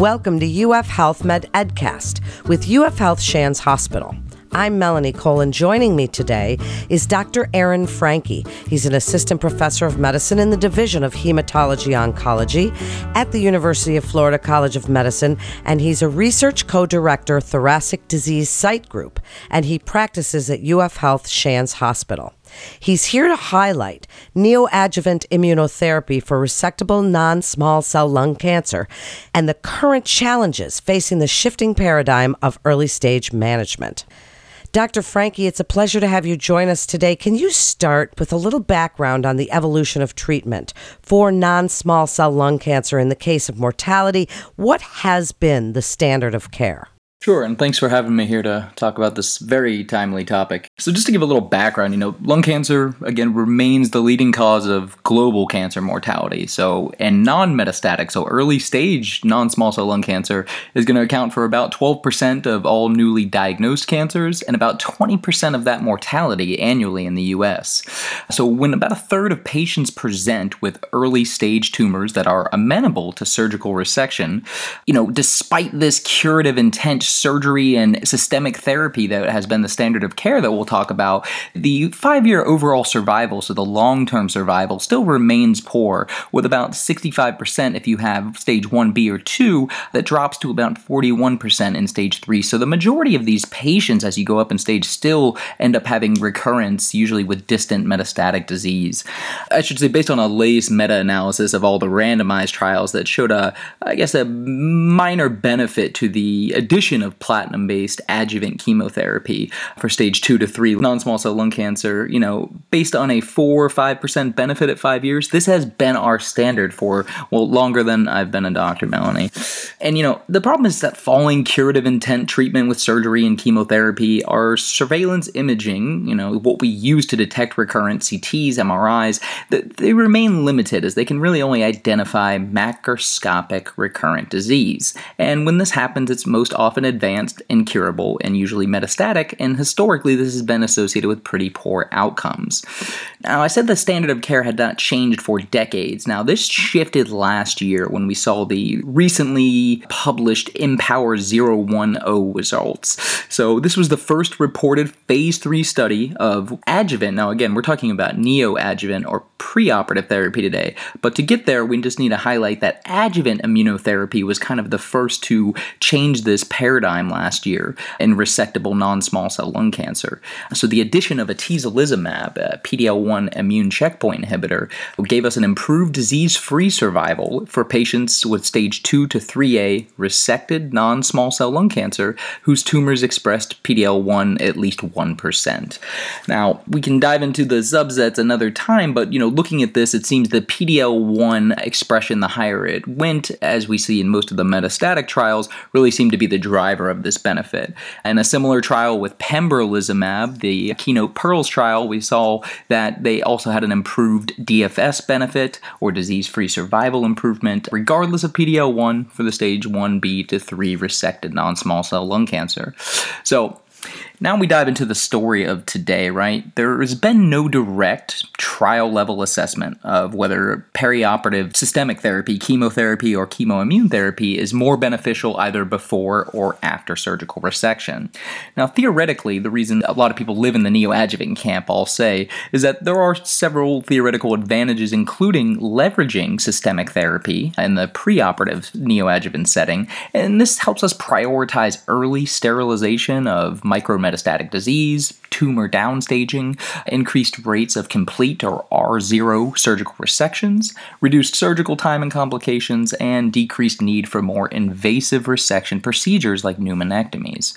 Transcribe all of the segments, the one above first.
Welcome to UF Health Med Edcast with UF Health Shands Hospital. I'm Melanie Cole, and joining me today is Dr. Aaron Franke. He's an assistant professor of medicine in the Division of Hematology Oncology at the University of Florida College of Medicine, and he's a research co director, Thoracic Disease Site Group, and he practices at UF Health Shands Hospital. He's here to highlight neoadjuvant immunotherapy for resectable non small cell lung cancer and the current challenges facing the shifting paradigm of early stage management. Dr. Franke, it's a pleasure to have you join us today. Can you start with a little background on the evolution of treatment for non small cell lung cancer in the case of mortality? What has been the standard of care? Sure, and thanks for having me here to talk about this very timely topic. So, just to give a little background, you know, lung cancer, again, remains the leading cause of global cancer mortality. So, and non metastatic, so early stage non small cell lung cancer, is going to account for about 12% of all newly diagnosed cancers and about 20% of that mortality annually in the US. So, when about a third of patients present with early stage tumors that are amenable to surgical resection, you know, despite this curative intent, surgery and systemic therapy that has been the standard of care that we'll talk about, the five year overall survival, so the long term survival, still remains poor, with about 65% if you have stage 1B or 2, that drops to about 41% in stage 3. So the majority of these patients, as you go up in stage, still end up having recurrence, usually with distant metastatic disease. I should say, based on a latest meta analysis of all the randomized trials that showed a, I guess, a minor benefit to the addition of platinum based adjuvant chemotherapy for stage two to three non small cell lung cancer, you know, based on a four or 5% benefit at five years, this has been our standard for, well, longer than I've been a doctor, Melanie. And, you know, the problem is that following curative intent treatment with surgery and chemotherapy, our surveillance imaging, you know, what we use to detect recurrent CTs, MRIs, they remain limited as they can really only identify macroscopic recurrent disease. And when this happens, it's most often advanced, incurable, and usually metastatic, and historically this has been associated with pretty poor outcomes. Now, I said the standard of care had not changed for decades. Now, this shifted last year when we saw the recently published IMpower 010 results. So, this was the first reported phase 3 study of adjuvant. Now, again, we're talking about neoadjuvant or preoperative therapy today, but to get there, we just need to highlight that adjuvant immunotherapy was kind of the first to change this paradigm paradigm last year in resectable non small cell lung cancer. So, the addition of atezolizumab, a PD L1 immune checkpoint inhibitor, gave us an improved disease free survival for patients with stage 2 to 3A resected non small cell lung cancer whose tumors expressed PD L1 at least 1%. Now, we can dive into the subsets another time, but you know, looking at this, it seems the PD L1 expression, the higher it went, as we see in most of the metastatic trials, really seemed to be the driver driver of this benefit. In a similar trial with pembrolizumab, the Keynote Pearls trial, we saw that they also had an improved DFS benefit or disease free survival improvement, regardless of PD-L1 for the stage 1B to 3 resected non small cell lung cancer. So, now we dive into the story of today, right? There has been no direct trial level assessment of whether perioperative systemic therapy, chemotherapy, or chemoimmune therapy is more beneficial either before or after surgical resection. Now, theoretically, the reason a lot of people live in the neoadjuvant camp, I'll say, is that there are several theoretical advantages, including leveraging systemic therapy in the preoperative neoadjuvant setting, and this helps us prioritize early sterilization of micromet metastatic disease, tumor downstaging, increased rates of complete or R0 surgical resections, reduced surgical time and complications, and decreased need for more invasive resection procedures like pneumonectomies.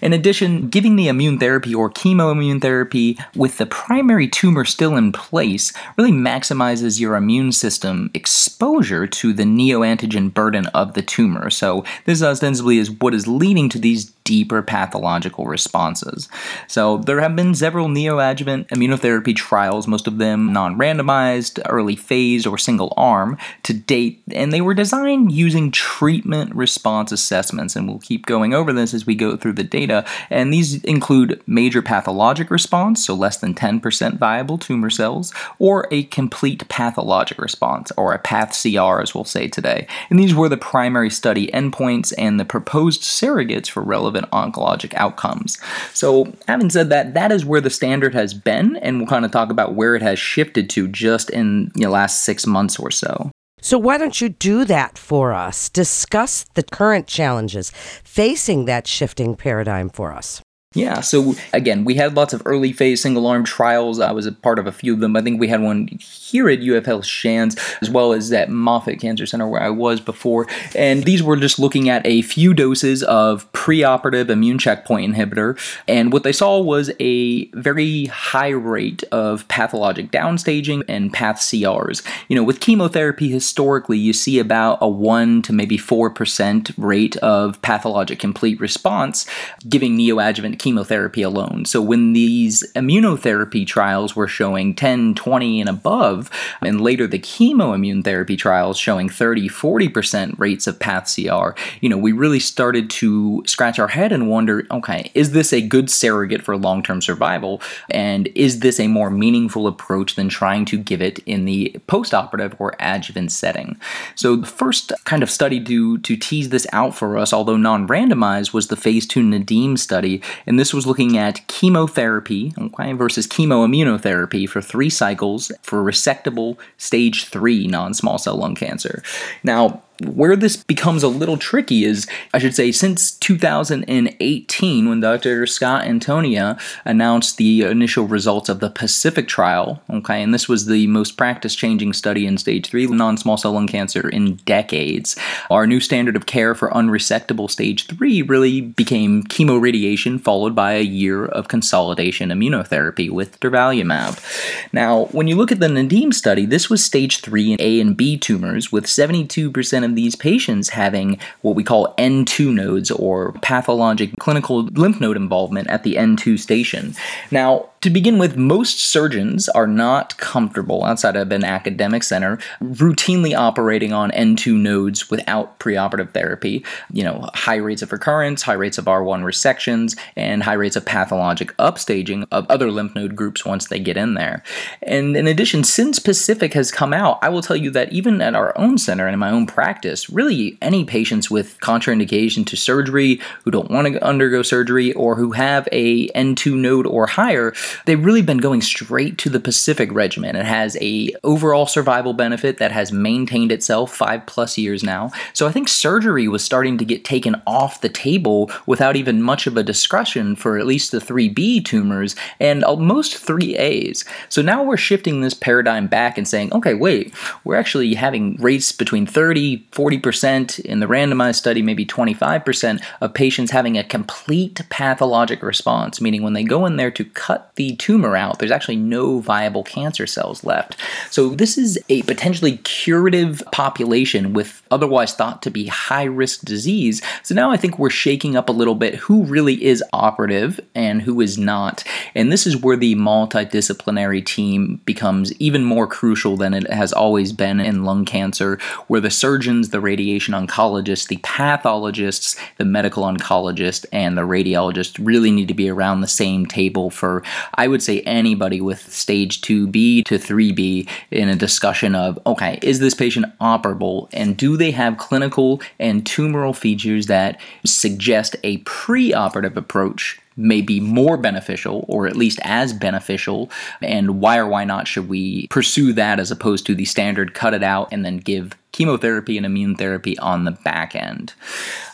In addition, giving the immune therapy or chemoimmune therapy with the primary tumor still in place really maximizes your immune system exposure to the neoantigen burden of the tumor. So, this ostensibly is what is leading to these deeper pathological responses. So there have been several neoadjuvant immunotherapy trials, most of them non randomized, early phase, or single arm to date, and they were designed using treatment response assessments. And we'll keep going over this as we go through the data. And these include major pathologic response, so less than 10% viable tumor cells, or a complete pathologic response, or a path CR, as we'll say today. And these were the primary study endpoints and the proposed surrogates for relevant oncologic outcomes. So, having said that, that is where the standard has been, and we'll kind of talk about where it has shifted to just in the last six months or so. So, why don't you do that for us? Discuss the current challenges facing that shifting paradigm for us. Yeah, so again, we had lots of early phase single arm trials. I was a part of a few of them. I think we had one here at UF Health Shands, as well as at Moffitt Cancer Center where I was before. And these were just looking at a few doses of preoperative immune checkpoint inhibitor. And what they saw was a very high rate of pathologic downstaging and path CRs. You know, with chemotherapy, historically, you see about a 1 to maybe 4% rate of pathologic complete response giving neoadjuvant chemotherapy alone. So when these immunotherapy trials were showing 10, 20 and above, and later the chemoimmune therapy trials showing 30, 40% rates of path CR, you know, we really started to scratch our head and wonder, okay, is this a good surrogate for long-term survival? And is this a more meaningful approach than trying to give it in the postoperative or adjuvant setting? So the first kind of study to to tease this out for us, although non-randomized, was the phase 2 Nadim study, and this was looking at chemotherapy okay, versus chemoimmunotherapy for three cycles for resectable stage three non small cell lung cancer. Now, where this becomes a little tricky is, I should say, since 2018, when Dr. Scott Antonia announced the initial results of the Pacific trial, okay, and this was the most practice changing study in stage 3 non small cell lung cancer in decades, our new standard of care for unresectable stage 3 really became chemoradiation followed by a year of consolidation immunotherapy with durvalumab. Now, when you look at the Nadim study, this was stage 3 A and B tumors with 72% of these patients having what we call N2 nodes or pathologic clinical lymph node involvement at the N2 station. Now, to begin with, most surgeons are not comfortable outside of an academic center routinely operating on N2 nodes without preoperative therapy. You know, high rates of recurrence, high rates of R1 resections, and high rates of pathologic upstaging of other lymph node groups once they get in there. And in addition, since Pacific has come out, I will tell you that even at our own center and in my own practice, really any patients with contraindication to surgery who don't want to undergo surgery or who have a N2 node or higher they've really been going straight to the Pacific regimen. It has a overall survival benefit that has maintained itself five plus years now. So I think surgery was starting to get taken off the table without even much of a discussion for at least the 3B tumors and most 3As. So now we're shifting this paradigm back and saying, okay, wait, we're actually having rates between 30, 40% in the randomized study, maybe 25% of patients having a complete pathologic response, meaning when they go in there to cut tumor out, there's actually no viable cancer cells left. So, this is a potentially curative population with otherwise thought to be high risk disease. So, now I think we're shaking up a little bit who really is operative and who is not. And this is where the multidisciplinary team becomes even more crucial than it has always been in lung cancer, where the surgeons, the radiation oncologists, the pathologists, the medical oncologist, and the radiologist really need to be around the same table for I would say anybody with stage 2B to 3B in a discussion of okay, is this patient operable? And do they have clinical and tumoral features that suggest a preoperative approach may be more beneficial or at least as beneficial? And why or why not should we pursue that as opposed to the standard cut it out and then give chemotherapy and immune therapy on the back end.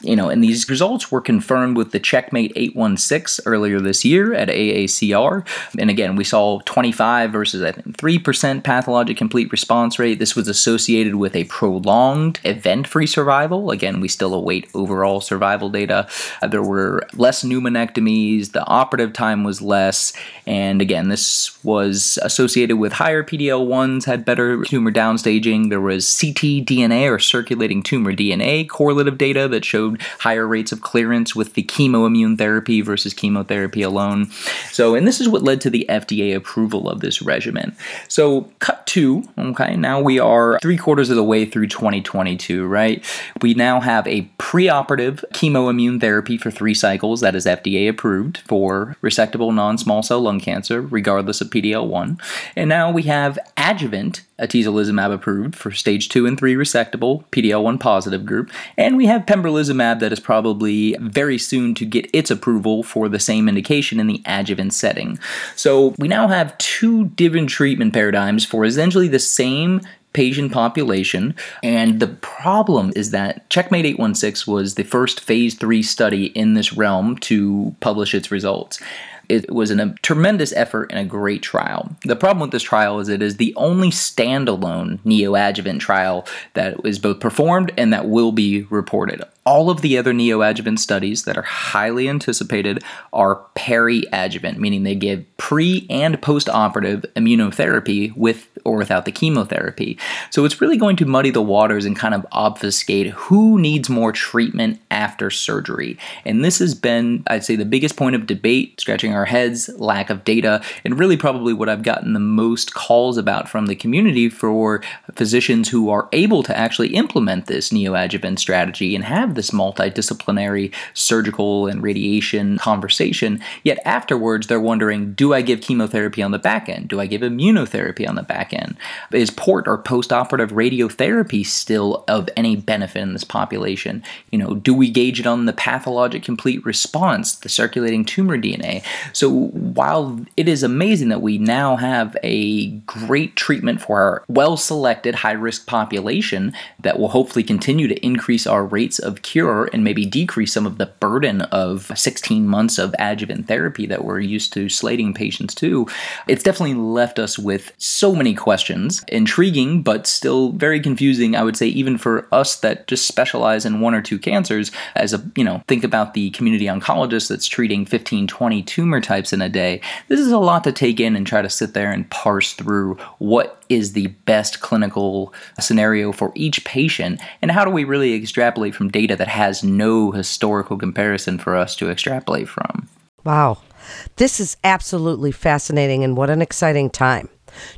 You know, and these results were confirmed with the Checkmate 816 earlier this year at AACR. And again, we saw 25 versus I think 3% pathologic complete response rate. This was associated with a prolonged event-free survival. Again, we still await overall survival data. Uh, there were less pneumonectomies, the operative time was less, and again, this was associated with higher PD-L1s had better tumor downstaging. There was CT ctDNA or circulating tumor DNA correlative data that showed higher rates of clearance with the chemoimmune therapy versus chemotherapy alone. So, and this is what led to the FDA approval of this regimen. So, cut two, okay, now we are three quarters of the way through 2022, right? We now have a preoperative chemoimmune therapy for three cycles that is FDA approved for resectable non small cell lung cancer, regardless of PD L1. And now we have adjuvant atezolizumab approved for stage 2 and 3 resectable PD-L1 positive group, and we have pembrolizumab that is probably very soon to get its approval for the same indication in the adjuvant setting. So we now have two different treatment paradigms for essentially the same patient population. And the problem is that Checkmate 816 was the first phase 3 study in this realm to publish its results. It was an, a tremendous effort and a great trial. The problem with this trial is it is the only standalone neoadjuvant trial that is both performed and that will be reported. All of the other neoadjuvant studies that are highly anticipated are peri-adjuvant, meaning they give pre and post operative immunotherapy with or without the chemotherapy. So it's really going to muddy the waters and kind of obfuscate who needs more treatment after surgery. And this has been, I'd say, the biggest point of debate, scratching our heads, lack of data, and really probably what I've gotten the most calls about from the community for physicians who are able to actually implement this neoadjuvant strategy and have this multidisciplinary surgical and radiation conversation. Yet afterwards, they're wondering do I give chemotherapy on the back end? Do I give immunotherapy on the back end? Is port or post operative radiotherapy still of any benefit in this population? You know, do we gauge it on the pathologic complete response, the circulating tumor DNA? So while it is amazing that we now have a great treatment for our well selected high risk population that will hopefully continue to increase our rates of cure and maybe decrease some of the burden of 16 months of adjuvant therapy that we're used to slating patients to, it's definitely left us with so many questions. Intriguing, but still very confusing, I would say, even for us that just specialize in one or two cancers. As a, you know, think about the community oncologist that's treating 15, 20 tumor types in a day. This is a lot to take in and try to sit there and parse through what is the best clinical scenario for each patient and how do we really extrapolate from data that has no historical comparison for us to extrapolate from. Wow. This is absolutely fascinating and what an exciting time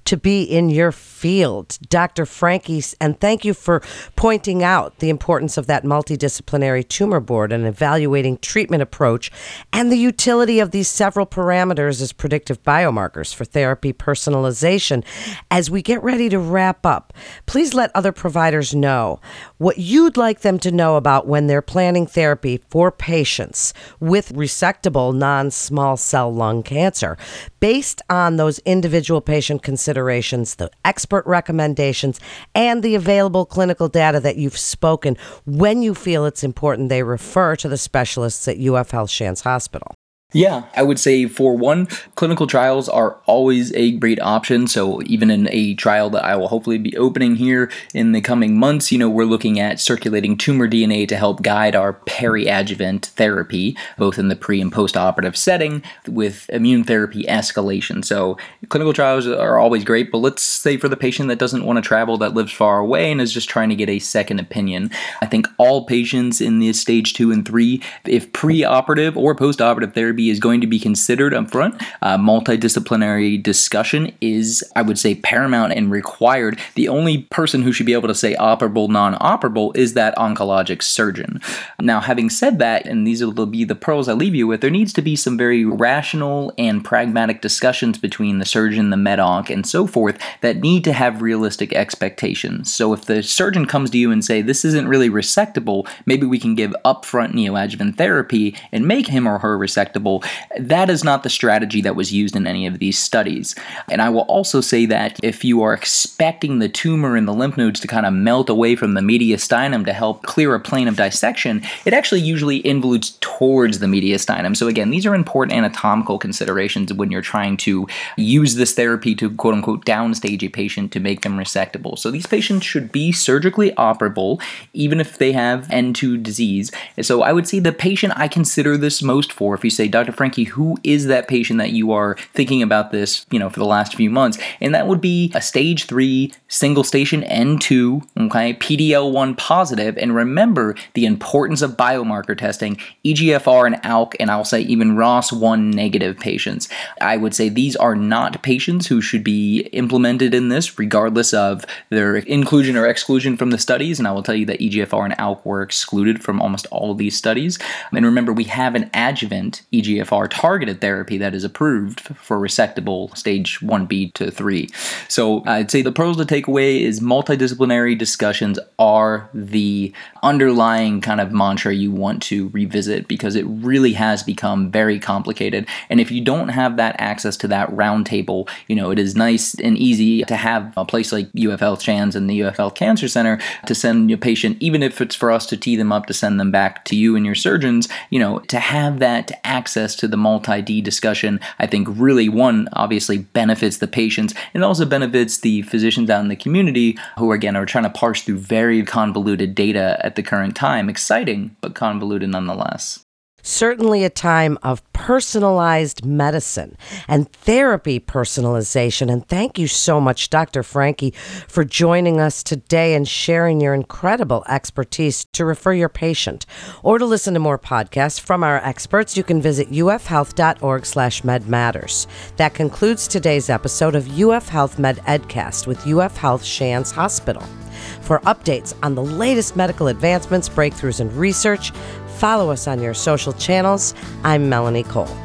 to be in your field, Dr. Franke. and thank you for pointing out the importance of that multidisciplinary tumor board and evaluating treatment approach and the utility of these several parameters as predictive biomarkers for therapy personalization. As we get ready to wrap up, please let other providers know what you'd like them to know about when they're planning therapy for patients with resectable non small cell lung cancer based on those individual patient considerations, the expert recommendations, and the available clinical data that you've spoken when you feel it's important they refer to the specialists at UF Health Shands Hospital. Yeah, I would say for one, clinical trials are always a great option. So even in a trial that I will hopefully be opening here in the coming months, you know, we're looking at circulating tumor DNA to help guide our peri-adjuvant therapy, both in the pre and post-operative setting with immune therapy escalation. So clinical trials are always great, but let's say for the patient that doesn't want to travel, that lives far away and is just trying to get a second opinion. I think all patients in this stage two and three, if pre-operative or post-operative therapy is going to be considered up front. Uh, multidisciplinary discussion is, I would say, paramount and required. The only person who should be able to say operable, non operable is that oncologic surgeon. Now, having said that, and these will be the pearls I leave you with, there needs to be some very rational and pragmatic discussions between the surgeon, the med onc, and so forth that need to have realistic expectations. So if the surgeon comes to you and say, this isn't really resectable, maybe we can give upfront neoadjuvant therapy and make him or her resectable that is not the strategy that was used in any of these studies. And I will also say that if you are expecting the tumor in the lymph nodes to kind of melt away from the mediastinum to help clear a plane of dissection, it actually usually involutes towards the mediastinum. So again, these are important anatomical considerations when you're trying to use this therapy to quote unquote downstage a patient to make them resectable. So these patients should be surgically operable even if they have N2 disease. So I would say the patient I consider this most for, if you say, Dr. Franke, who is that patient that you are thinking about this, you know, for the last few months? And that would be a stage three single station N2, okay, PDL1 positive. And remember the importance of biomarker testing, EGFR and ALK, and I'll say even ROS1 negative patients. I would say these are not patients who should be implemented in this, regardless of their inclusion or exclusion from the studies. And I will tell you that EGFR and ALK were excluded from almost all of these studies. And remember, we have an adjuvant EGFR targeted therapy that is approved for resectable stage 1B to 3. So uh, I'd say the pearls to take away is multidisciplinary discussions are the underlying kind of mantra you want to revisit because it really has become very complicated. And if you don't have that access to that roundtable, you know, it is nice and easy to have a place like UFL Shands and the UFL Cancer Center to send your patient, even if it's for us to tee them up to send them back to you and your surgeons, you know, to have that access to the multi D discussion, I think really one obviously benefits the patients and also benefits the physicians out in the community who again are trying to parse through very convoluted data at the current time. Exciting, but convoluted nonetheless certainly a time of personalized medicine and therapy personalization. And thank you so much, Dr. Franke, for joining us today and sharing your incredible expertise to refer your patient. Or to listen to more podcasts from our experts, you can visit ufhealth.org slash medmatters. That concludes today's episode of UF Health Med Edcast with UF Health Shands Hospital. For updates on the latest medical advancements, breakthroughs, and research, Follow us on your social channels. I'm Melanie Cole.